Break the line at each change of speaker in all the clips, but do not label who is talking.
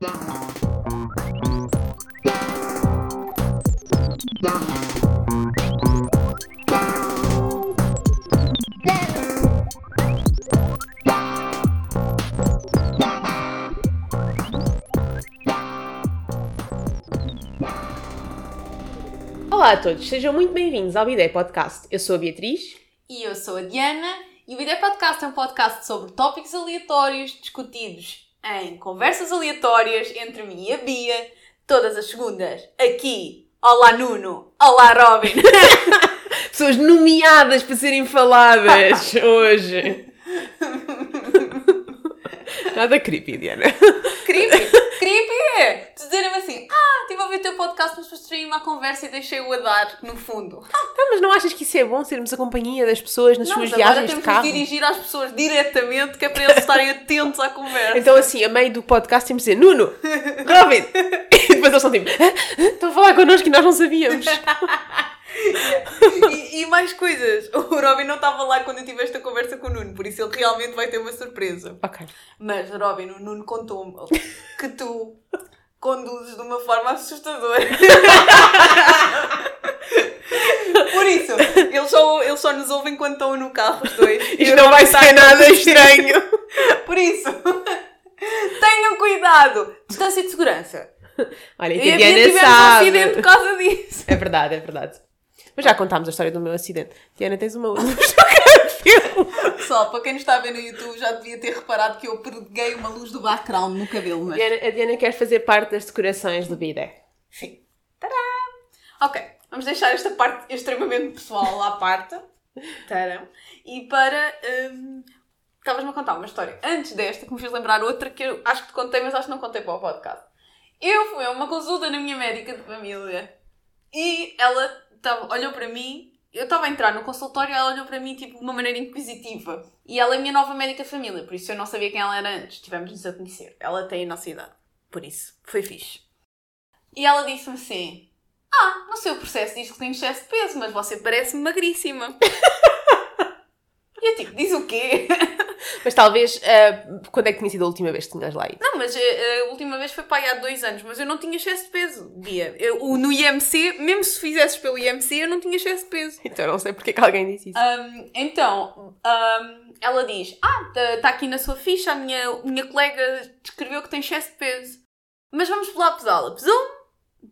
Olá a todos, sejam muito bem-vindos ao Bidé Podcast. Eu sou a Beatriz.
E eu sou a Diana e o Ideia Podcast é um podcast sobre tópicos aleatórios discutidos em conversas aleatórias entre mim e a Bia, todas as segundas, aqui. Olá Nuno, olá Robin.
Pessoas nomeadas para serem faladas hoje. Nada creepy, Diana.
creepy, creepy é dizerem-me assim, ah, estive a ouvir o teu podcast, mas distraí-me à conversa e deixei-o a dar, no fundo.
Então, mas não achas que isso é bom, sermos a companhia das pessoas nas
Não,
suas
agora
viagens de
temos de
carro?
dirigir às pessoas diretamente, que é para eles estarem atentos à conversa.
Então, assim, a meio do podcast temos de dizer Nuno, Robin. E depois eles estão tipo, "Hã? Hã? estão a falar connosco e nós não sabíamos.
e, e mais coisas. O Robin não estava lá quando eu tive esta conversa com o Nuno, por isso ele realmente vai ter uma surpresa.
ok.
Mas, Robin, o Nuno contou-me que tu conduzes de uma forma assustadora. Por isso, eles só, eles só nos ouvem quando estão no carro os dois. E
Isto não vai ser nada estranho.
Por isso, tenham cuidado. Distância de segurança.
Olha,
E a
Diana
um
sabe.
acidente por causa disso.
É verdade, é verdade. Mas já contámos a história do meu acidente. Diana, tens uma luz no cabelo.
Pessoal, para quem nos está a ver no YouTube, já devia ter reparado que eu peguei uma luz do background no cabelo, mas...
Diana, a Diana quer fazer parte das decorações do Bidé.
Sim. Tadá! Ok, vamos deixar esta parte extremamente pessoal à parte. Tadã. E para. hum, Estavas-me a contar uma história antes desta que me fez lembrar outra que eu acho que te contei, mas acho que não contei para o podcast. Eu fui a uma consulta na minha médica de família e ela tava, olhou para mim. Eu estava a entrar no consultório e ela olhou para mim tipo de uma maneira inquisitiva. E ela é a minha nova médica família, por isso eu não sabia quem ela era antes. Tivemos-nos a conhecer. Ela tem a nossa idade. Por isso, foi fixe. E ela disse-me assim: Ah, no seu processo diz que tem excesso de peso, mas você parece-me magríssima. e eu tipo, diz o quê?
Mas talvez, ah, quando é que tinha sido a última vez que tinhas lá ido?
Não, mas eh, a última vez foi para aí há dois anos, mas eu não tinha excesso de peso, Bia. Eu, no IMC, mesmo se fizesses pelo IMC, eu não tinha excesso de peso.
Então não sei porque que alguém disse isso.
Ahm, então, ahm, ela diz: Ah, está aqui na sua ficha, a minha, minha colega descreveu que tem excesso de peso. Mas vamos lá pesá-la. Pesou-me,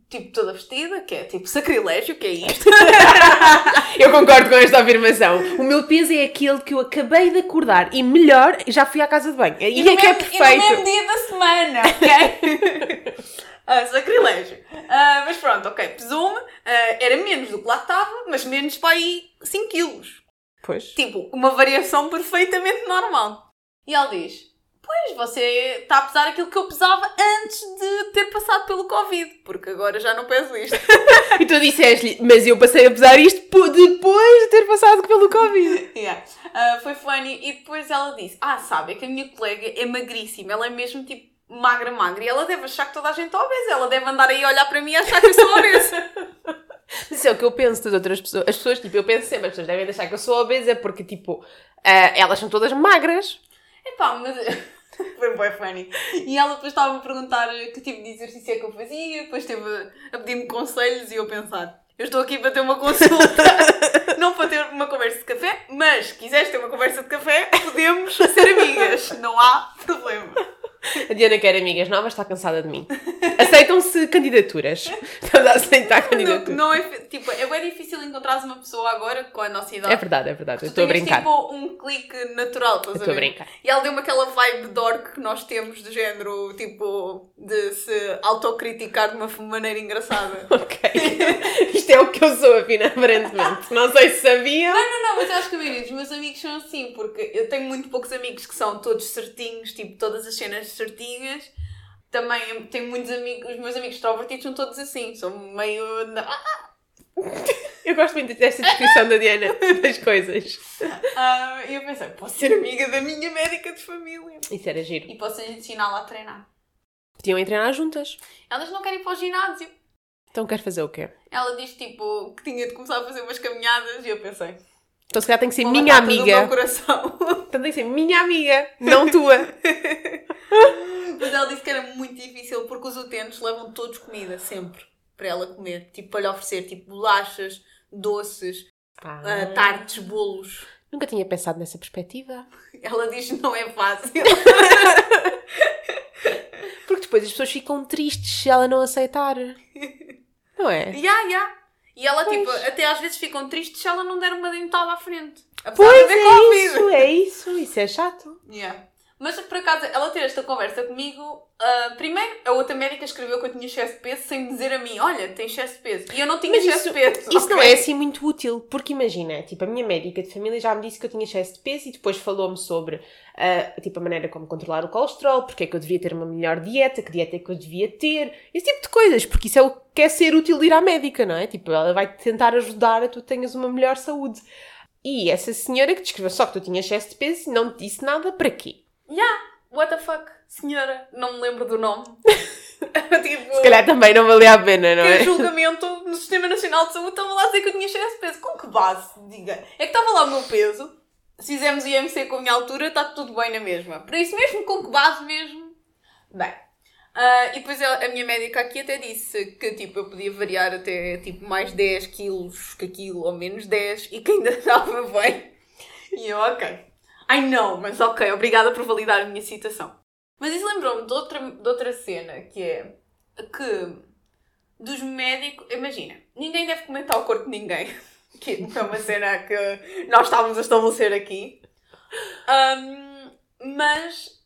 tipo toda vestida, que é tipo sacrilégio, que é isto.
Eu concordo com esta afirmação. O meu peso é aquele que eu acabei de acordar e melhor, já fui à casa de banho. E,
no
é que é
mesmo- E no mesmo
perfeito.
dia da semana, ok? ah, sacrilégio. Ah, mas pronto, ok. Pesou-me, ah, era menos do que lá estava, mas menos para aí 5 quilos.
Pois.
Tipo, uma variação perfeitamente normal. E ela diz: Pois, você está a pesar aquilo que eu pesava antes de ter passado pelo Covid, porque agora já não peso isto.
E tu disseste-lhe, mas eu passei a pesar isto po- depois de ter passado pelo Covid.
Yeah. Ah, foi funny. E depois ela disse: Ah, sabe, é que a minha colega é magríssima, ela é mesmo tipo magra, magra. E ela deve achar que toda a gente é obesa. Ela deve andar aí a olhar para mim e achar que eu sou obesa.
Isso é o que eu penso das outras pessoas. As pessoas, tipo, eu penso sempre, as pessoas devem achar que eu sou obesa porque, tipo, ah, elas são todas magras.
Epá, mas. Foi bem funny. E ela depois estava a perguntar que tipo de exercício é que eu fazia, depois esteve a pedir-me conselhos e eu pensar. Eu estou aqui para ter uma consulta, não para ter uma conversa de café, mas se quiseres ter uma conversa de café, podemos ser amigas, não há problema.
A Diana quer amigas novas, está cansada de mim. Aceitam-se candidaturas. Estamos a aceitar
Não,
candidaturas.
não é, tipo, é bem difícil encontrar uma pessoa agora com a nossa idade.
É verdade, é verdade. Eu estou a brincar.
tipo um clique natural, estás
estou a brincar.
E ela deu-me aquela vibe dork que nós temos do género, tipo, de se autocriticar de uma maneira engraçada.
Ok. Isto é o que eu sou, afim, aparentemente. Não sei se sabiam.
Não, não, não, mas acho que a maioria dos meus amigos são assim, porque eu tenho muito poucos amigos que são todos certinhos, tipo, todas as cenas certinhas. Também tenho muitos amigos, os meus amigos extrovertidos são todos assim, são meio. Ah,
Eu gosto muito desta descrição da Diana das coisas.
ah, E eu pensei, posso ser amiga da minha médica de família.
Isso era giro.
E posso ensiná-la a treinar.
Podiam ir treinar juntas.
Elas não querem ir para o ginásio.
Então queres fazer o quê?
Ela diz tipo que tinha de começar a fazer umas caminhadas e eu pensei.
Então se calhar tem que ser
"Vou
minha
matar todo o meu
amiga.
coração.
Então tem que ser minha amiga, não tua.
Mas ela disse que era muito difícil porque os utentes levam todos comida, sempre, para ela comer. Tipo, para lhe oferecer, tipo, bolachas, doces,
Ah,
ah, tartes, bolos.
Nunca tinha pensado nessa perspectiva.
Ela diz que não é fácil.
Porque depois as pessoas ficam tristes se ela não aceitar. Não é?
Ya, ya. E ela,
Pois.
tipo, até às vezes ficam tristes se ela não der uma dentada à frente. Apesar
Pois é
Covid.
isso, é isso. Isso é chato.
Yeah. Mas por acaso, ela ter esta conversa comigo, ah, primeiro a outra médica escreveu que eu tinha excesso de peso sem dizer a mim: Olha, tem excesso de peso. E eu não tinha
Mas
excesso
isso,
de peso.
isso não
ok?
é assim muito útil, porque imagina, tipo, a minha médica de família já me disse que eu tinha excesso de peso e depois falou-me sobre ah, tipo, a maneira como controlar o colesterol, porque é que eu devia ter uma melhor dieta, que dieta é que eu devia ter, esse tipo de coisas, porque isso é o que é ser útil de ir à médica, não é? Tipo, ela vai tentar ajudar a tu tenhas uma melhor saúde. E essa senhora que descreveu só que tu tinhas excesso de peso e não te disse nada, para quê?
What the fuck, senhora? Não me lembro do nome. tipo,
Se calhar também não valia a pena, não é?
julgamento no Sistema Nacional de Saúde estava lá a dizer que eu tinha excesso de peso. Com que base? Diga. É que estava lá o meu peso. Se fizermos IMC com a minha altura, está tudo bem na mesma. Por isso mesmo, com que base mesmo? Bem. ah, e depois ela- a minha médica aqui até disse que tipo, eu podia variar até tipo, mais 10 quilos que aquilo, ou menos 10, e que ainda estava bem. E eu, ok. Ai não, mas ok, obrigada por validar a minha citação. Mas isso lembrou-me de outra, de outra cena, que é que dos médicos. Imagina, ninguém deve comentar o corpo de ninguém. Que é uma cena que nós estávamos a estabelecer aqui. Ahm, mas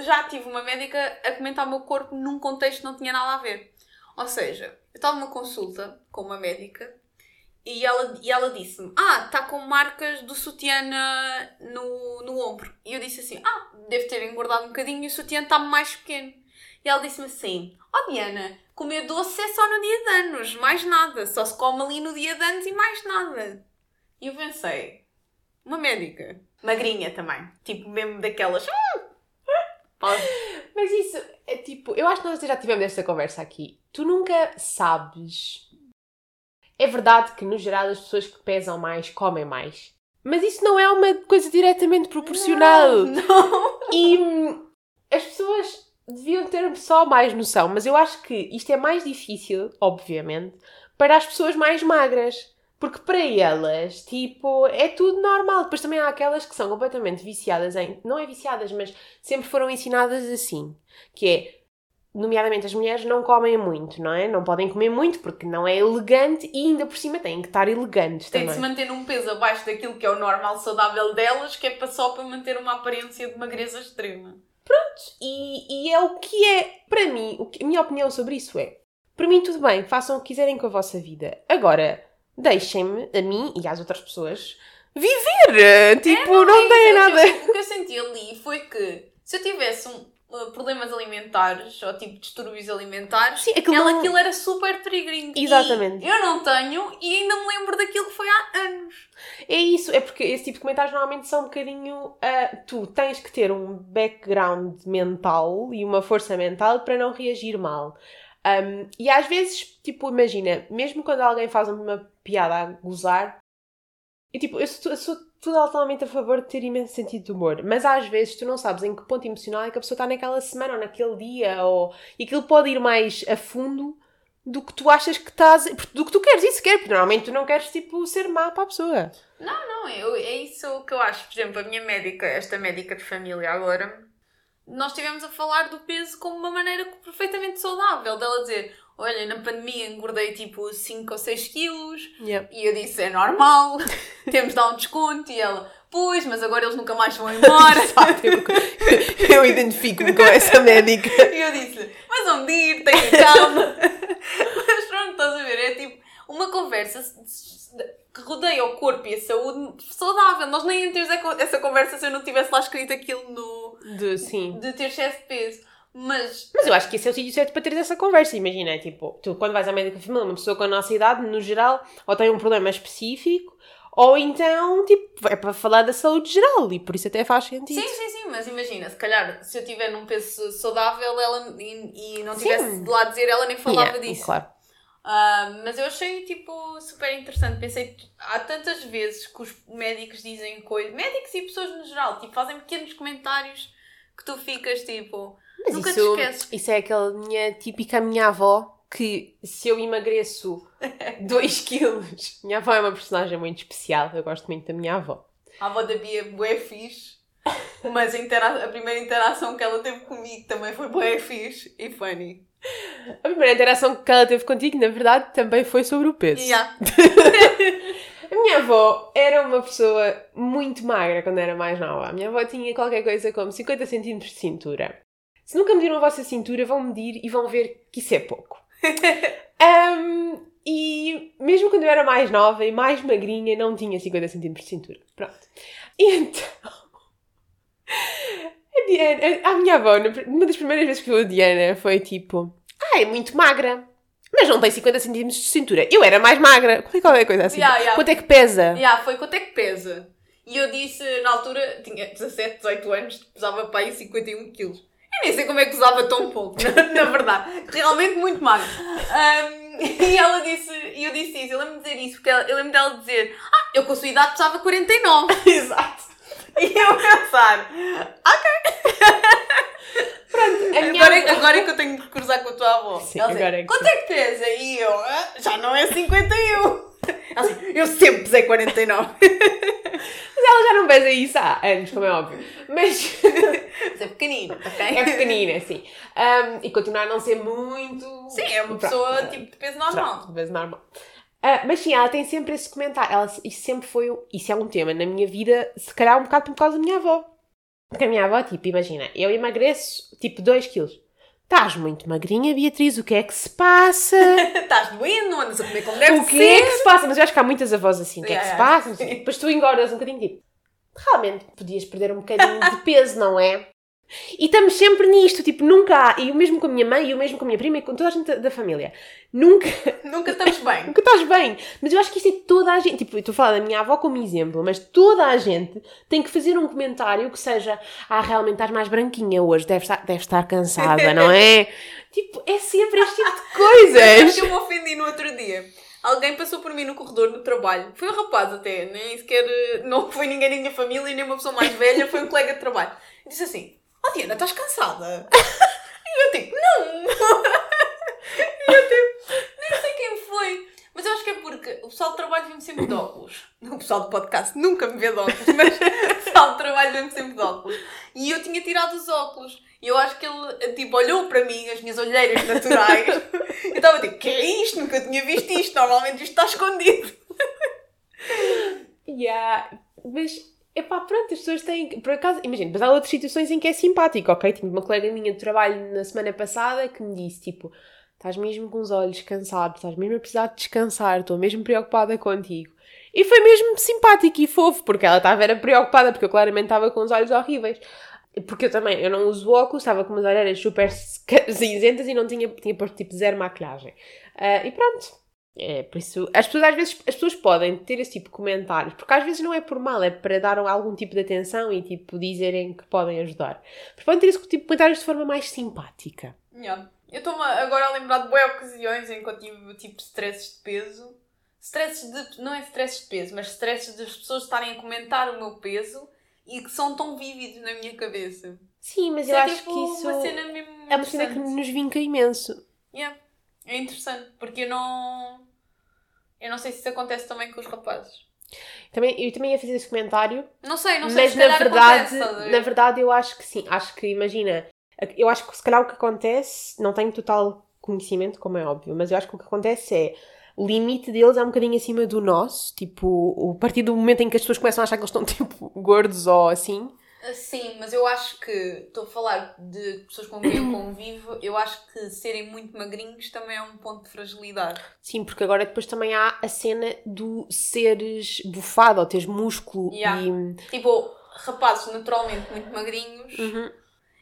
já tive uma médica a comentar o meu corpo num contexto que não tinha nada a ver. Ou seja, eu estava numa consulta com uma médica e ela, e ela disse-me: Ah, está com marcas do sutiã no, no ombro. E eu disse assim: Ah, deve ter engordado um bocadinho e o sutiã está mais pequeno. E ela disse-me assim: Oh Diana, comer doce é só no dia de anos, mais nada. Só se come ali no dia de anos e mais nada. E eu pensei: Uma médica. Magrinha também. Tipo, mesmo daquelas. "Hum, Pode.
Mas isso é tipo, eu acho que nós já tivemos esta conversa aqui. Tu nunca sabes. É verdade que, no geral, as pessoas que pesam mais comem mais. Mas isso não é uma coisa diretamente proporcional.
Não.
E hum, as pessoas deviam ter só mais noção. Mas eu acho que isto é mais difícil, obviamente, para as pessoas mais magras. Porque para elas, tipo, é tudo normal. Depois também há aquelas que são completamente viciadas em. Não é viciadas, mas sempre foram ensinadas assim. Que é, nomeadamente as mulheres não comem muito, não é? Não podem comer muito porque não é elegante e ainda por cima têm que estar elegantes
Tem de
também.
se manter num peso abaixo daquilo que é o normal saudável delas, que é só para manter uma aparência de magreza extrema.
E, e é o que é, para mim, o que, a minha opinião sobre isso é: para mim, tudo bem, façam o que quiserem com a vossa vida. Agora, deixem-me, a mim e às outras pessoas, viver! Tipo, não,
É
tem
isso,
nada.
o que eu senti ali foi que se eu tivesse um, problemas alimentares ou tipo distúrbios alimentares,
Sim, aquilo
ela
não-
aquilo era super triggering.
Exatamente.
E eu não tenho e ainda me lembro daquilo que foi há anos.
É isso, é porque esse tipo de comentários normalmente são um bocadinho. ah, tu tens que ter um background mental e uma força mental para não reagir mal. Um, e às vezes, tipo, imagina, mesmo quando alguém faz uma piada a gozar, eu, tipo, eu sou, eu sou totalmente a favor de ter imenso sentido de humor, mas às vezes tu não sabes em que ponto emocional é que a pessoa está naquela semana ou naquele dia, ou, e aquilo pode ir mais a fundo do que tu achas que estás. do que tu queres, isso quer, porque normalmente tu não queres, tipo, ser má para a pessoa.
Não, eu, é isso que eu acho. Por exemplo, a minha médica, esta médica de família agora, nós estivemos a falar do peso como uma maneira perfeitamente saudável. Dela dizer, olha, na pandemia engordei tipo 5 ou 6 quilos.
Yeah.
E eu disse, é normal, temos de dar um desconto. E ela, pois, mas agora eles nunca mais vão embora.
Exato, eu, eu identifico-me com essa médica.
E eu disse, mas onde ir, tenha calma. mas pronto, estás a ver, é tipo uma conversa que rodeia o corpo e a saúde saudável. Nós nem ter essa conversa se eu não tivesse lá escrito aquilo no,
De, sim.
de ter excesso de peso. Mas,
Mas eu acho que esse é o sítio certo para teres essa conversa. Imagina, tipo, tu quando vais à médica família, uma pessoa com a nossa idade, no geral, ou tem um problema específico, ou então, tipo, é para falar da saúde geral e por isso até faz sentido.
sim, sim, sim, mas imagina, se calhar se eu estiver num peso saudável ela, e, e não
Sim.
tivesse de lá dizer, ela nem falava
Yeah,
disso.
Claro.
Ah, mas eu achei tipo super interessante. Pensei que há tantas vezes que os médicos dizem coisas, médicos e pessoas no geral, tipo, fazem pequenos comentários que tu ficas tipo.
Mas
nunca
isso,
te esqueces.
isso é aquela minha típica minha avó que se eu emagreço 2 quilos, minha avó é uma personagem muito especial, eu gosto muito da minha avó.
A avó da Bia é bué fixe. Mas a, intera- a primeira interação que ela teve comigo também foi bué fixe e funny.
A primeira interação que ela teve contigo, na verdade, também foi sobre o peso.
Yeah.
A minha avó era uma pessoa muito magra quando era mais nova. A minha avó tinha qualquer coisa como 50 centímetros de cintura. Se nunca mediram a vossa cintura, vão medir e vão ver que isso é pouco. Ahm, e mesmo quando eu era mais nova e mais magrinha, não tinha 50 centímetros de cintura. Pronto. E então... A Diana, a minha avó, uma das primeiras vezes que viu a Diana, foi tipo... Ah, é muito magra. Mas não tem 50 centímetros de cintura. Eu era mais magra. Qualquer coisa assim.
Yeah, yeah.
Quanto é que pesa?
Yeah, foi quanto é que pesa? E eu disse, na altura, tinha 17, 18 anos, pesava para aí 51 quilos. Eu nem sei como é que pesava tão pouco, na, verdade. Realmente muito magro. Ahm, e ela disse, e eu disse isso, eu lembro-me de dizer isso, porque ela, eu lembro dela dizer, ah, eu com a sua idade pesava 49.
Exato.
E eu pensar,
A minha
agora, é-
avó-
agora é que eu tenho que cruzar com a tua avó.
Sim,
ela
agora é que
quanto é que pesa? E eu, "Ah, já não é 51. Ela disse, eu sempre pesei 49.
Ela já não pesa isso há anos, como é óbvio. Mas
Mas é pequenino, ok?
é pequenina, assim. Ahm, e continua a não ser muito.
Sim, é uma
Pronto.
pessoa tipo de peso normal.
Pronto, peso normal. Ah, mas sim, ela tem sempre esse comentário. Ela, isso sempre foi. um- Isso é um tema na minha vida, se calhar um bocado por causa da minha avó. Porque a minha avó, tipo, imagina, eu emagreço tipo 2 quilos. Estás muito magrinha, Beatriz, o que é que se passa?
Estás doendo, andas a comer como deve
o que é
ser.
que se passa? Mas eu acho que há muitas avós assim. O que é que se passa? Depois tu engordas um bocadinho, tipo, realmente podias perder um bocadinho de peso, não é? E estamos sempre nisto, tipo, nunca há, e o mesmo com a minha mãe, e o mesmo com a minha prima, e com toda a gente da- família. Nunca,
Nunca estamos bem.
nunca estás bem. Mas eu acho que isto é toda a gente, tipo, eu estou a falar da minha avó como exemplo, mas toda a gente tem que fazer um comentário que seja, ah, realmente estás mais branquinha hoje, deve estar, deve estar cansada, não é? tipo, é sempre este tipo de coisas.
eu me ofendi no outro dia? Alguém passou por mim no corredor no trabalho. Foi um rapaz até, nem sequer. Não foi ninguém da minha família, nem uma pessoa mais velha, foi um colega de trabalho. Disse assim: Oh Diana, estás cansada? E eu tipo: Não! E eu tipo: Nem sei quem foi. Mas eu acho que é porque o pessoal de trabalho vê-me sempre de óculos. O pessoal do podcast nunca me vê de óculos, mas o pessoal de trabalho vê-me sempre de óculos. E eu tinha tirado os óculos. E eu acho que ele, tipo, olhou para mim, as minhas olheiras naturais. Eu estava tipo, que é isto? Nunca tinha visto isto. Normalmente isto está escondido.
Yeah. Mas, epá, pronto, as pessoas têm. Por acaso, imagina, mas há outras situações em que é simpático, ok? Tinha uma colega minha de trabalho na semana passada que me disse, tipo, estás mesmo com os olhos cansados, estás mesmo a precisar de descansar, estou mesmo preocupada contigo. E foi mesmo simpático e fofo, porque ela estava era preocupada, porque eu claramente estava com os olhos horríveis. Porque eu também, eu não uso óculos, estava com umas orelhas super cinzentas e não tinha, tinha posto tipo zero maquilhagem. Ah, e pronto, é, por isso, as pessoas às vezes, as pessoas podem ter esse tipo de comentários, porque às vezes não é por mal, é para dar algum tipo de atenção e tipo dizerem que podem ajudar. Mas podem ter esse tipo de comentários de forma mais simpática.
Yeah. Eu estou-me agora a lembrar de boas ocasiões em que eu tive tipo stresses de peso. Stresses de. não é stresses de peso, mas stresses das pessoas estarem a comentar o meu peso e que são tão vívidos na minha cabeça.
Sim, mas
Isso
eu
é
acho
tipo
que isso
uma cena mesmo.
é uma cena que nos vinca imenso.
Yeah. É interessante, porque eu não. Eu não sei se isso acontece também com os rapazes.
Também, eu também ia fazer esse comentário,
Não sei, não sei
mas
se
na verdade,
acontece.
na verdade eu acho que sim. Acho que, imagina, eu acho que se calhar o que acontece, não tenho total conhecimento, como é óbvio, mas eu acho que o que acontece é o limite deles é um bocadinho acima do nosso, tipo, a partir do momento em que as pessoas começam a achar que eles estão tipo gordos ou assim.
Sim, mas eu acho que estou a falar de pessoas com quem eu convivo, eu acho que serem muito magrinhos também é um ponto de fragilidade.
Sim, porque agora depois também há a cena do seres bufado ou teres músculo
Yeah.
e.
Tipo, rapazes naturalmente muito magrinhos.
Uhum.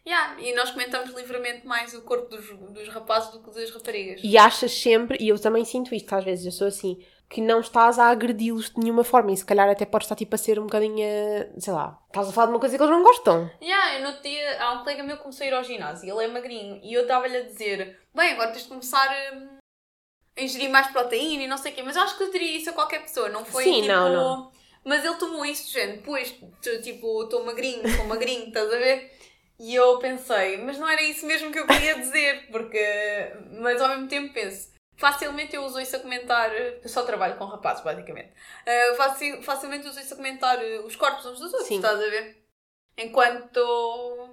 Yeah, e nós comentamos livremente mais o corpo dos, dos rapazes do que das raparigas.
E achas sempre, e eu também sinto isto às vezes, eu sou assim, que não estás a agredi-los de nenhuma forma e se calhar até podes estar tipo a ser um bocadinho, a- sei lá, estás a falar de uma coisa que eles não gostam.
Yeah, eu no outro dia, há um colega meu que começou a ir ao ginásio, ele é magrinho, e eu estava-lhe a dizer: Bem, agora tens de começar hum, a ingerir mais proteína e não sei o quê, mas eu acho que eu diria isso a qualquer pessoa, não foi
Sim,
tipo.
não, não.
Mas ele tomou isso, de género, pois, tipo, estou magrinho, sou magrinho, estás a ver? E eu pensei, mas não era isso mesmo que eu queria dizer, porque. Mas ao mesmo tempo penso, facilmente eu uso isso a comentar. Eu só trabalho com rapazes, basicamente. Uh, facil, facilmente uso isso a comentar os corpos uns dos outros,
Sim.
estás a ver? Enquanto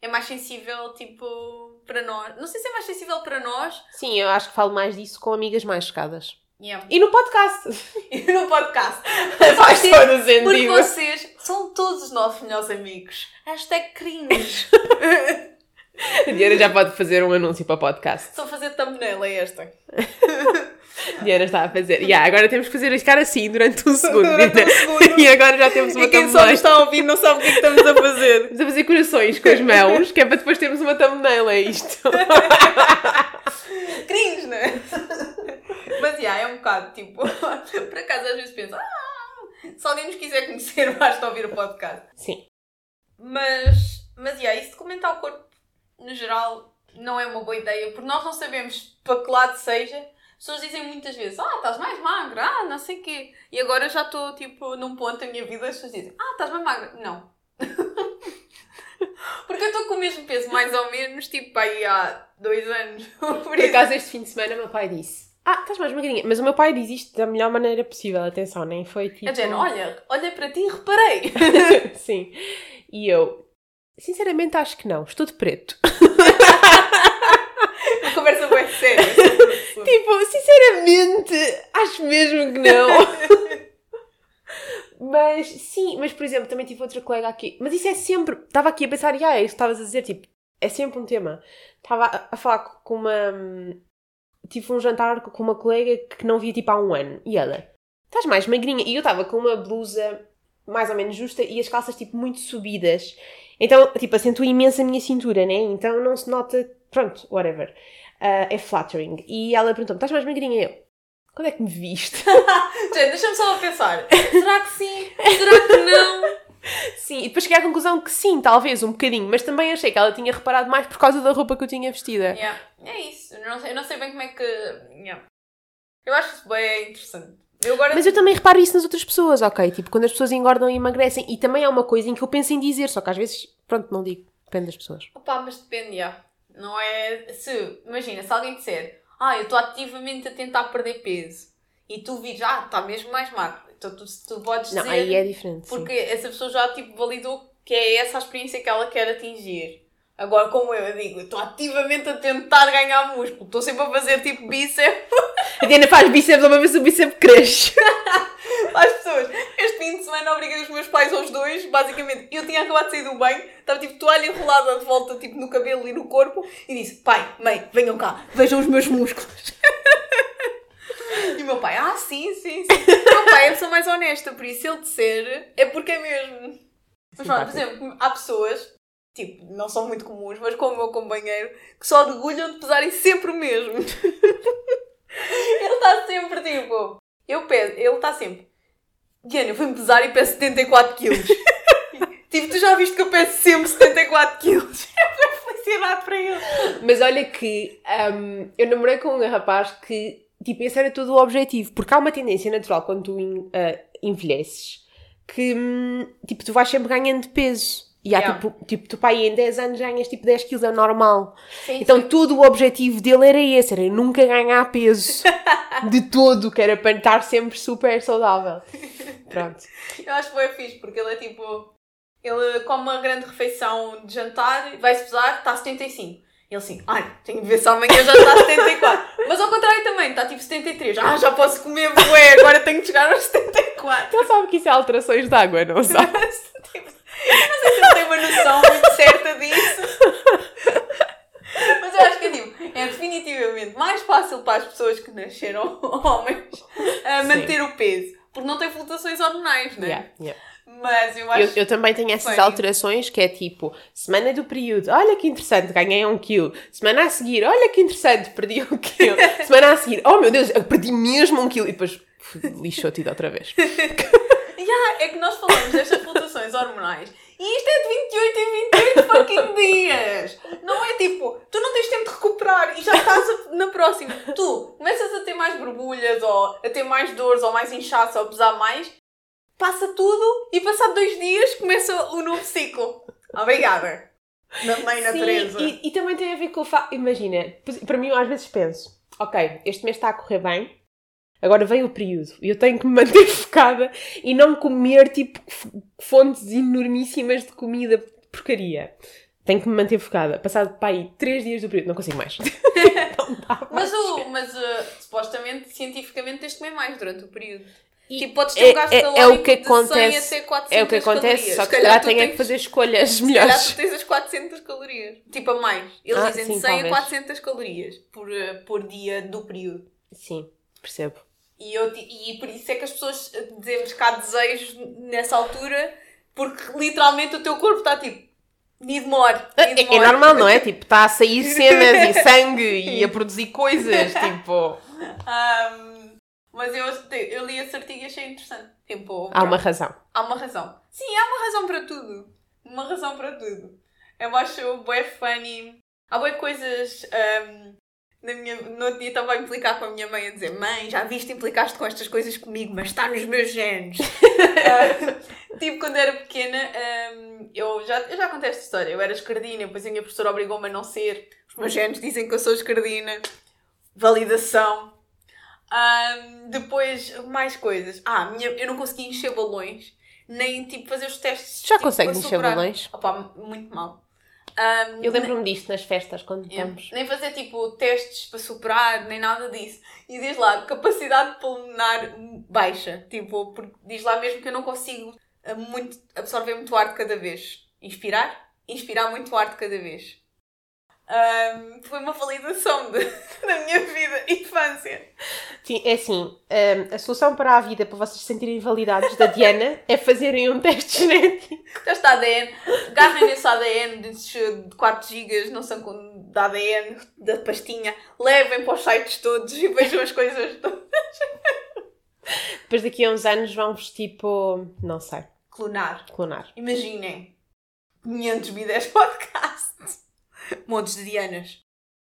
é mais sensível, tipo, para nós. Não sei se é mais sensível para nós.
Sim, eu acho que falo mais disso com amigas mais chegadas.
Yeah.
E no podcast.
E no podcast.
Faz
Vocês-
todo o
Porque
sentido.
vocês são todos os nossos melhores amigos. Hashtag cringe.
A Diana já pode fazer um anúncio para o podcast.
Estou a fazer thumbnail, é esta.
Diana está a fazer. Yeah, agora temos que fazer ficar assim durante um segundo.
Durante um segundo.
E agora já temos uma
E quem só
thumbnail.
nos está a ouvir não sabe o que é que estamos a fazer.
Estamos a fazer corações com as mãos, que é para depois termos uma thumbnail, é isto.
Cringe, não é? Mas, yeah, é um bocado, tipo... Por acaso, às vezes penso... Ah, se alguém nos quiser conhecer, basta ouvir o podcast.
Sim.
Mas, mas, yeah, isso de comentar o corpo, no geral, não é uma boa ideia. Porque nós não sabemos para que lado seja. As pessoas dizem muitas vezes, ah, estás mais magra, ah, não sei o quê. E agora eu já estou, tipo, num ponto da minha vida, as pessoas dizem, ah, estás mais magra. Não. Porque eu estou com o mesmo peso, mais ou menos, tipo, aí há dois anos. Por
Por acaso, este fim de semana, meu pai disse: Ah, estás mais magrinha. Mas o meu pai diz isto da melhor maneira possível, atenção, nem foi tipo.
A Jen, olha, olha para ti e reparei.
Sim. E eu, sinceramente, acho que não. Estou de preto.
Uma conversa bem séria. sobre o assunto.
tipo, sinceramente, acho mesmo que não. mas sim, mas por exemplo, também tive outra colega aqui. Mas isso é sempre. Estava aqui a pensar, e ah, é isso que estavas a dizer, tipo, é sempre um tema. Estava a, a falar com uma. Tive um jantar com uma colega que não via tipo há um ano. E ela, estás mais magrinha. E eu estava com uma blusa mais ou menos justa e as calças tipo muito subidas. Então, tipo, acentua imenso a minha cintura, né? Então não se nota. Pronto, whatever. Ah, é flattering. E ela perguntou-me: estás mais magrinha? Eu, quando é que me viste?
Jen, deixa-me só pensar. Será que sim? Será que não?
sim, e depois cheguei à conclusão que sim, talvez um bocadinho, mas também achei que ela tinha reparado mais por causa da roupa que eu tinha vestida.
Yeah, É isso. Eu não, sei, eu não sei bem como é que. yeah. Eu acho isso bem interessante. Eu agora.
Mas eu também reparo isso nas outras pessoas, ok? Tipo, quando as pessoas engordam e emagrecem. E também é uma coisa em que eu penso em dizer, só que às vezes, pronto, não digo. Depende das pessoas.
Opa, mas depende, já. Não é. Se, imagina, se alguém disser, ah, eu estou ativamente a tentar perder peso e tu vires, ah, está mesmo mais magro. Então tu, tu podes
Não,
dizer.
aí é diferente. sim.
Porque essa pessoa já tipo validou que é essa a experiência que ela quer atingir. Agora, como eu, eu digo, eu estou ativamente a tentar ganhar músculo. Estou sempre a fazer tipo bíceps
A Diana faz bíceps, uma vez o bíceps cresce.
às pessoas. Este fim de semana obriguei os meus pais aos dois, basicamente. Eu tinha acabado de sair do banho, estava tipo toalha enrolada de volta tipo no cabelo e no corpo e disse: pai, mãe, venham cá, vejam os meus músculos. E o meu pai, ah, sim, sim, sim. Meu pai é a pessoa mais honesta, por isso se ele disser, é porque é mesmo. Mas por exemplo, há pessoas, tipo, não são muito comuns, mas como o meu companheiro, que só orgulham de pesarem sempre o mesmo. ele está sempre tipo. Eu peso, ele está sempre. Diana, eu fui-me pesar e peso 74 quilos. tipo, tu já viste que eu peso sempre 74 quilos? É uma felicidade para ele.
Mas olha que hum, eu namorei com um rapaz que, tipo, esse era todo o objetivo. Porque há uma tendência natural quando tu ah, envelheces que, hum, tipo, tu vais sempre ganhando peso. E há,
Yeah.
tipo, tipo, tu pai em 10 anos ganhas tipo 10 quilos, é normal.
Sim,
Então todo o objetivo dele era esse, era nunca ganhar peso. De todo, que era para estar sempre super saudável. Pronto.
Eu acho que foi fixe, porque ele é tipo. Ele come uma grande refeição de jantar, vai-se pesar, está a 75. Ele assim, ai, tenho de ver se amanhã já está a 74. Mas ao contrário também, está tipo 73. Ah, já posso comer bué, agora tenho de chegar aos 74.
Ele sabe que isso é alterações de água, não sabe?
Tipo, não sei se ele tem uma noção muito certa disso. Mas eu acho que é tipo, é definitivamente mais fácil para as pessoas que nasceram homens
Sim.
manter o peso. Porque não tem flutuações hormonais, né?
Yeah, yeah.
Mas eu acho
Eu, eu também tenho essas
Bem.
alterações que é tipo, semana do período, olha que interessante, ganhei um quilo. Semana a seguir, olha que interessante, perdi um quilo. Semana a seguir, oh meu Deus, eu perdi mesmo um quilo. E depois lixou tudo outra vez.
Yeah, é que nós falamos destas flutuações hormonais e isto é de 28 em 28 fucking dias. Não é tipo, tu não tens tempo de recuperar e já estás a- na próxima. Tu começas a ter mais borbulhas ou a ter mais dores ou mais inchaço ou a pesar mais, passa tudo e passado dois dias começa o novo ciclo. Obrigada. na mãe natureza.
Sim, e, e também tem a ver com o facto. Imagina, para mim, eu às vezes penso: ok, este mês está a correr bem, agora vem o período e eu tenho que me manter focada e não comer tipo fontes enormíssimas de comida porcaria. Tenho que me manter focada. Passado para aí 3 dias do período, não consigo mais. não dá mais.
Mas, o, mas uh, supostamente, cientificamente, tens de comer mais durante o período.
E
tipo, podes ter um gasto
é, é, é o que
de
acontece,
100 até 400
É o que acontece,
calorias.
só que calhar tenho é
tens-
que fazer escolhas
Se calhar
melhores.
tu tens as 400 calorias. Tipo, a mais. Eles
Ah,
dizem
sim,
100 a
talvez.
400 calorias por, uh, por dia do período.
Sim, percebo.
E, eu, e por isso é que as pessoas uh, dizemos que há desejos nessa altura, porque literalmente o teu corpo está tipo, need more. need
É, é
more.
normal, não é? Tipo, está a sair cenas e sangue e a produzir coisas, tipo...
Ahm, mas eu, eu li esse artigo e achei interessante. Tipo,
Há uma razão.
Há uma razão. Sim, há uma razão para tudo. Uma razão para tudo. Eu acho bué funny. Há bué coisas. ahm, na minha, no outro dia estava a implicar com a minha mãe a dizer Mãe, já viste, implicaste com estas coisas comigo, mas está nos meus genes. Ah, tipo, quando era pequena, ahm, eu, já, eu já contei esta história. Eu era escardina, depois a minha professora obrigou-me a não ser. Os meus genes dizem que eu sou escardina. Validação. Ahm, depois, mais coisas. Ah, minha, eu não conseguia encher balões, nem tipo fazer os testes.
Já
tipo,
consegues encher
superar.
balões?
Opa, muito mal. Ahm,
Eu lembro-me disto nas festas, quando
Yeah.
estamos...
Nem fazer tipo testes para superar, nem nada disso. E diz lá, capacidade pulmonar baixa. Tipo, porque diz lá mesmo que eu não consigo eh, muito, absorver muito ar de cada vez. Inspirar, inspirar muito ar de cada vez. Ahm, foi uma validação de- da minha vida infância.
Sim, é assim, hum, a solução para a vida, para vocês se sentirem validados da Diana, é fazerem um teste genético.
Já está ADN. Agarrem nesse ADN de 4 GB, não são com de ADN, da pastinha. Levem para os sites todos e vejam as coisas todas.
Depois daqui a uns anos vão-vos tipo, não sei,
Clonar.
clonar.
Imaginem 500 10 podcasts. Montes de Dianas.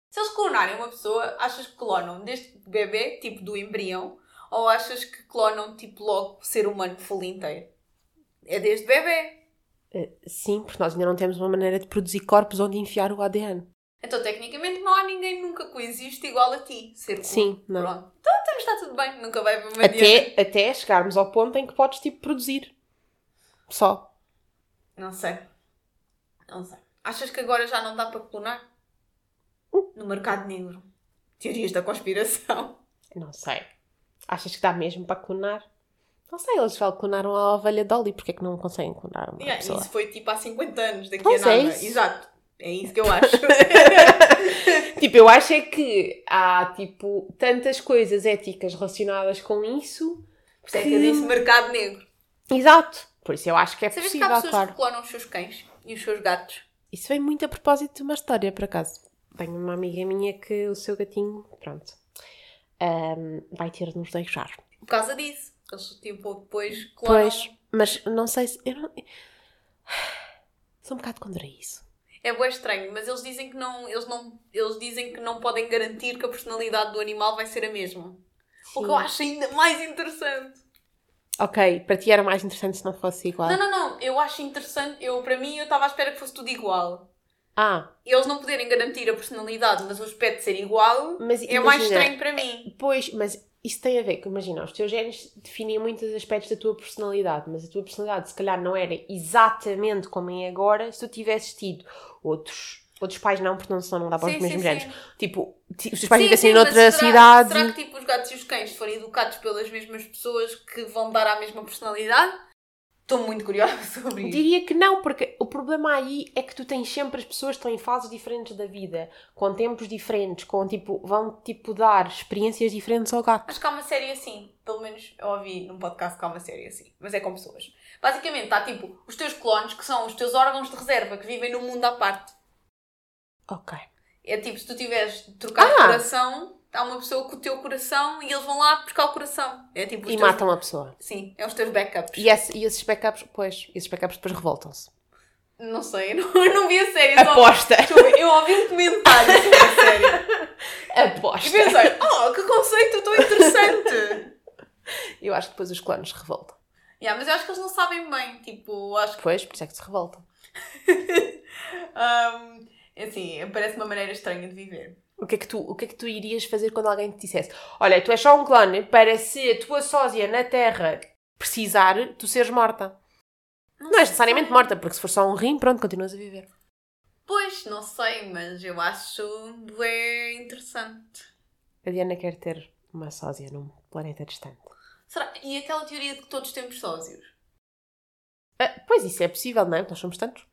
Se eles clonarem uma pessoa, achas que clonam desde bebê, tipo do embrião, ou achas que clonam tipo logo o ser humano full inteiro? É desde bebê.
Uh, sim, porque nós ainda não temos uma maneira de produzir corpos onde enfiar o ADN.
Então, tecnicamente, não há ninguém nunca coexiste igual a ti. Ser
Sim, não.
Pronto. Então, está tudo bem. Nunca vai haver uma.
Até, até chegarmos ao ponto em que podes tipo produzir. Só.
Não sei. Não sei. Achas que agora já não dá para clonar? No mercado negro. Teorias da conspiração.
Não sei. Achas que dá mesmo para clonar? Não sei, eles já clonaram a ovelha Dolly, porque é que não conseguem clonar uma
Yeah,
pessoa?
isso foi tipo há 50 anos, daqui
Pois
a
é
nada.
isso.
Exato. É isso que eu acho.
Tipo, eu acho é que há, tipo, tantas coisas éticas relacionadas com isso.
Por isso é que eu disse mercado negro.
Exato. Por isso eu acho que é
Sabes que há
possível,
pessoas
claro.
que clonam os seus cães e os seus gatos?
Isso vem muito a propósito de uma história, por acaso. Tenho uma amiga minha que o seu gatinho, pronto, ahm, vai ter de nos deixar.
Por causa disso. Eles tipo depois clonam.
Pois, mas não sei se. Eu não... Sou um bocado contra isso.
É bem estranho, mas eles dizem que não, eles não, eles dizem que não podem garantir que a personalidade do animal vai ser a mesma. O que eu acho ainda mais interessante.
Ok, para ti era mais interessante se não fosse igual.
Não, não, não. Eu acho interessante. Eu, para mim, eu estava à espera que fosse tudo igual.
Ah,
Eles não poderem garantir a personalidade, mas o aspecto ser igual,
mas
é mais
imagina,
estranho para mim.
Pois, mas isso tem a ver com, imagina, os teus genes definem muitos aspectos da tua personalidade, mas a tua personalidade se calhar não era exatamente como é agora se tu tivesses tido outros. Outros pais não, porque não, senão não dá para os mesmos
sim.
Tipo, ti- os pais
Sim,
vivessem
sim,
noutra
será,
cidade.
Será que tipo, os gatos e os cães forem educados pelas mesmas pessoas que vão dar a mesma personalidade? Estou muito curiosa sobre isso.
Diria que não, porque o problema aí é que tu tens sempre as pessoas que estão em fases diferentes da vida, com tempos diferentes, com tipo, vão tipo dar experiências diferentes ao gato.
Acho que há uma série assim. Pelo menos eu ouvi num podcast que há uma série assim. Mas é com pessoas. Basicamente, está tipo os teus clones, que são os teus órgãos de reserva, que vivem num mundo à parte.
Ok.
É tipo, se tu tiveres de
Ah!
coração, há uma pessoa com o teu coração e eles vão lá buscar o coração. É tipo
E
teus...
matam a pessoa.
Sim, é os teus backups.
E, esse- e esses backups, pois, esses backups depois revoltam-se.
Não sei, eu não, eu não vi a série. só-
Aposta!
Deixa eu Eu ouvi um comentário sobre a série. E
Aposta!
pensei, oh, que conceito tão interessante.
Eu acho que depois os clones revoltam.
Yeah, mas eu acho que eles não sabem bem. Tipo, acho que.
Pois, por isso é que se revoltam.
Ahm, assim, parece uma maneira estranha de viver.
O que, é que tu, o que é que tu irias fazer quando alguém te dissesse Olha, tu és só um clone para se a tua sósia na Terra precisar, tu seres morta. Não, és necessariamente morta, porque se for só um rim, pronto, continuas a viver.
Pois, não sei, mas eu acho é interessante.
A Diana quer ter uma sósia num planeta distante.
Será? E aquela teoria de que todos temos sósios?
Ah, pois isso é possível, não é? Nós somos tantos.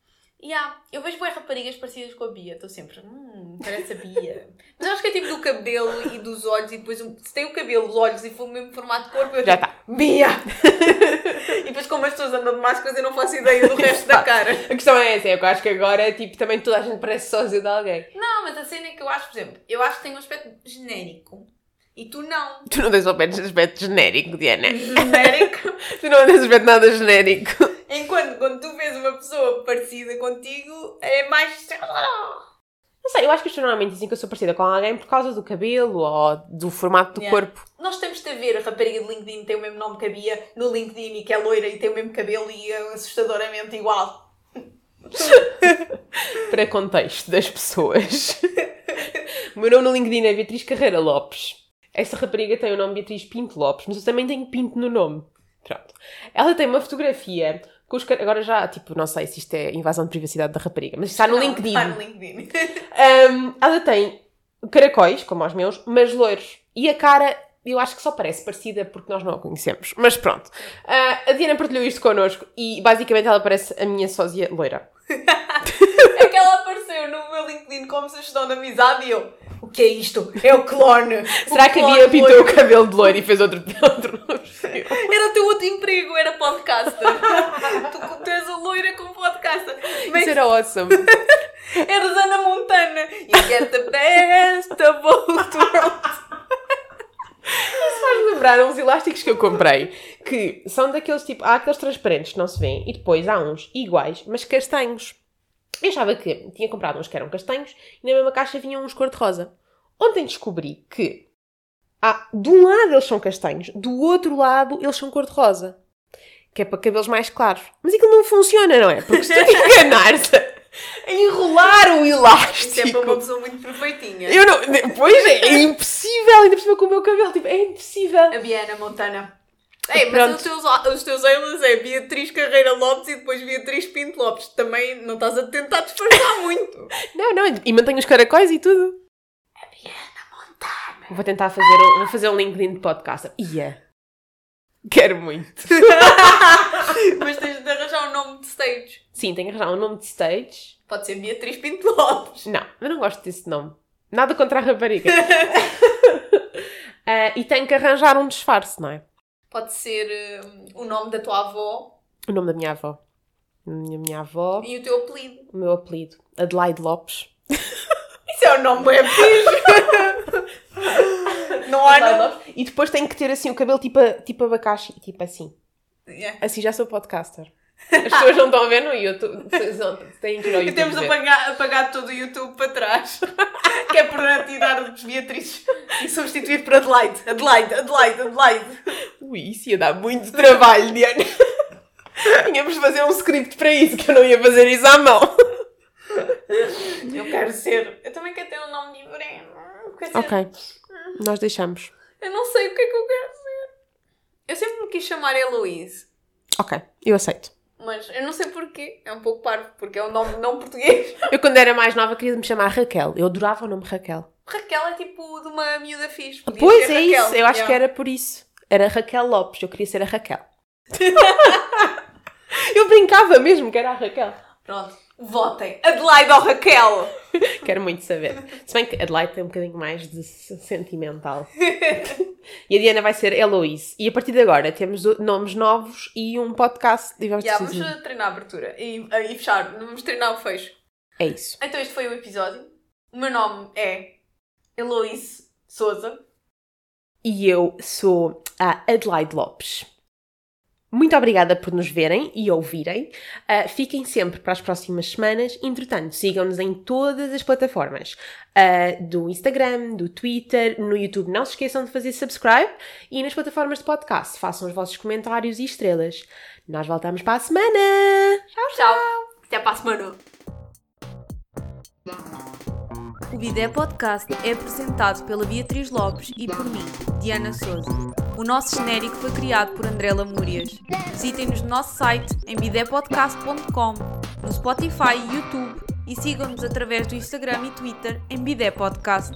Yeah, eu vejo boas raparigas parecidas com a Bia. Estou sempre, hum, parece a Bia. Mas eu acho que é tipo do cabelo e dos olhos. E depois, um- se tem o cabelo, os olhos e for o mesmo formato de corpo, eu
Já
digo,
está.
Bia! e depois, como as pessoas andam de máscaras, eu não faço ideia do resto da cara.
A questão é essa, é que eu acho que agora, tipo, também toda a gente parece sósia de alguém.
Não, mas a cena é que eu acho, por exemplo, eu acho que tem um aspecto genérico. E tu não.
Tu não tens aspecto, aspecto genérico, Diana.
Genérico.
Tu não tens aspecto nada genérico.
Enquanto quando tu vês uma pessoa parecida contigo, é mais.
Não sei, eu acho que as pessoas normalmente dizem que eu sou parecida com alguém por causa do cabelo ou do formato do
Yeah.
corpo.
Nós temos de ver a rapariga de LinkedIn tem o mesmo nome que a Bia no LinkedIn e que é loira e tem o mesmo cabelo e é assustadoramente igual.
Para contexto das pessoas. o meu nome no LinkedIn é Beatriz Carreira Lopes. Essa rapariga tem o nome Beatriz Pinto Lopes, mas eu também tenho Pinto no nome. Pronto. Ela tem uma fotografia com os Agora já, tipo, não sei se isto é invasão de privacidade da rapariga, mas está no
Não,
LinkedIn.
Está no LinkedIn.
Um, ela tem caracóis, como os meus, mas loiros. E a cara, eu acho que só parece parecida porque nós não a conhecemos. Mas pronto. Ah, a Diana partilhou isto connosco e basicamente ela parece a minha sósia loira.
É que ela apareceu no meu LinkedIn como sugestão de amizade e eu. O que é isto? É o clone!
Será
O
que a Bia pintou
loiro.
o cabelo de loiro e fez outro, outro?
Era o teu outro emprego, era podcaster. tu, tu és a loira como podcaster. Mas
Isso era awesome.
eras Ana Montana. You get the best of both worlds.
Faz lembrar uns elásticos que eu comprei que são daqueles tipo. Há aqueles transparentes que não se vêem e depois há uns iguais, mas castanhos. Eu achava que tinha comprado uns que eram castanhos e na mesma caixa vinham uns cor-de-rosa. Ontem descobri que há, de um lado eles são castanhos, do outro lado eles são cor-de-rosa. Que é para cabelos mais claros. Mas aquilo não funciona, não é? Porque se tu enganares a enrolar o elástico.
Isso é para uma pessoa muito perfeitinha.
Eu não. Pois é, é impossível, ainda por cima com o meu cabelo. Tipo, é impossível.
A Biana Montana. Ei, mas
Pronto.
os teus, os teus aliens é Beatriz Carreira Lopes e depois Beatriz Pinto Lopes. Também não estás a tentar disfarçar muito.
Não, não, e mantenho os caracóis e tudo.
Montana.
Vou tentar fazer um, vou fazer um LinkedIn de podcaster. Ia. Quero muito.
Mas tens de arranjar um nome de stage.
Sim, tenho que arranjar um nome de stage.
Pode ser Beatriz Pinto Lopes.
Não, eu não gosto desse nome. Nada contra a rapariga. Ah, e tenho que arranjar um disfarce, não é?
Pode ser hum, o nome da tua avó
O nome da minha avó. A minha, minha avó,
e o teu apelido.
o meu apelido. Adelaide Lopes.
Isso é um nome bem fixe. Não há nome.
Lopes. E depois tenho que ter assim o cabelo tipo, tipo abacaxi, tipo assim.
Yeah.
Assim já sou podcaster. As pessoas não estão a ver no YouTube. Têm que ir ao
E
YouTube.
temos
ver.
apagar, apagar todo o YouTube para trás. que é para tirar os Beatriz e substituir por Adelaide. Adelaide, Adelaide, Adelaide.
Ui, isso ia dar muito trabalho, Diana. Tínhamos de fazer um script para isso, que eu não ia fazer isso à mão.
Eu quero ser. Eu também quero ter um nome diferente. Dizer,
Ok, nós deixamos.
Eu não sei o que é que eu quero ser. Eu sempre me quis chamar Heloise.
Ok, eu aceito.
Mas eu não sei porquê. É um pouco parvo, porque é um nome não português.
Eu, quando era mais nova, queria me chamar Raquel. Eu adorava o nome Raquel.
Raquel é tipo de uma miúda fixe. Podia
pois é
Raquel.
isso, eu acho
Yeah.
que era por isso. Era Raquel Lopes, eu queria ser a Raquel. eu brincava mesmo que era a Raquel.
Pronto. Votem. Adelaide ou Raquel?
Quero muito saber. Se bem que Adelaide tem um bocadinho mais de se- sentimental. e a Diana vai ser Eloise. E a partir de agora temos nomes novos e um podcast de Vamos
Yeah, vamos treinar a abertura e, e fechar. Vamos treinar o fecho.
É isso.
Então este foi o episódio. O meu nome é Eloise Souza.
E eu sou a Adelaide Lopes. Muito obrigada por nos verem e ouvirem. Ah, fiquem sempre para as próximas semanas. Entretanto, sigam-nos em todas as plataformas ah, do Instagram, do Twitter, no YouTube. Não se esqueçam de fazer subscribe e nas plataformas de podcast. Façam os vossos comentários e estrelas. Nós voltamos para a semana. Tchau,
Tchau. Até para a semana. O Bidé Podcast é apresentado pela Beatriz Lopes e por mim, Diana Souza. O nosso genérico foi criado por André Lamúrias. Visitem-nos no nosso site em bidépodcast.com, no Spotify e YouTube e sigam-nos através do Instagram e Twitter em Bidé Podcast.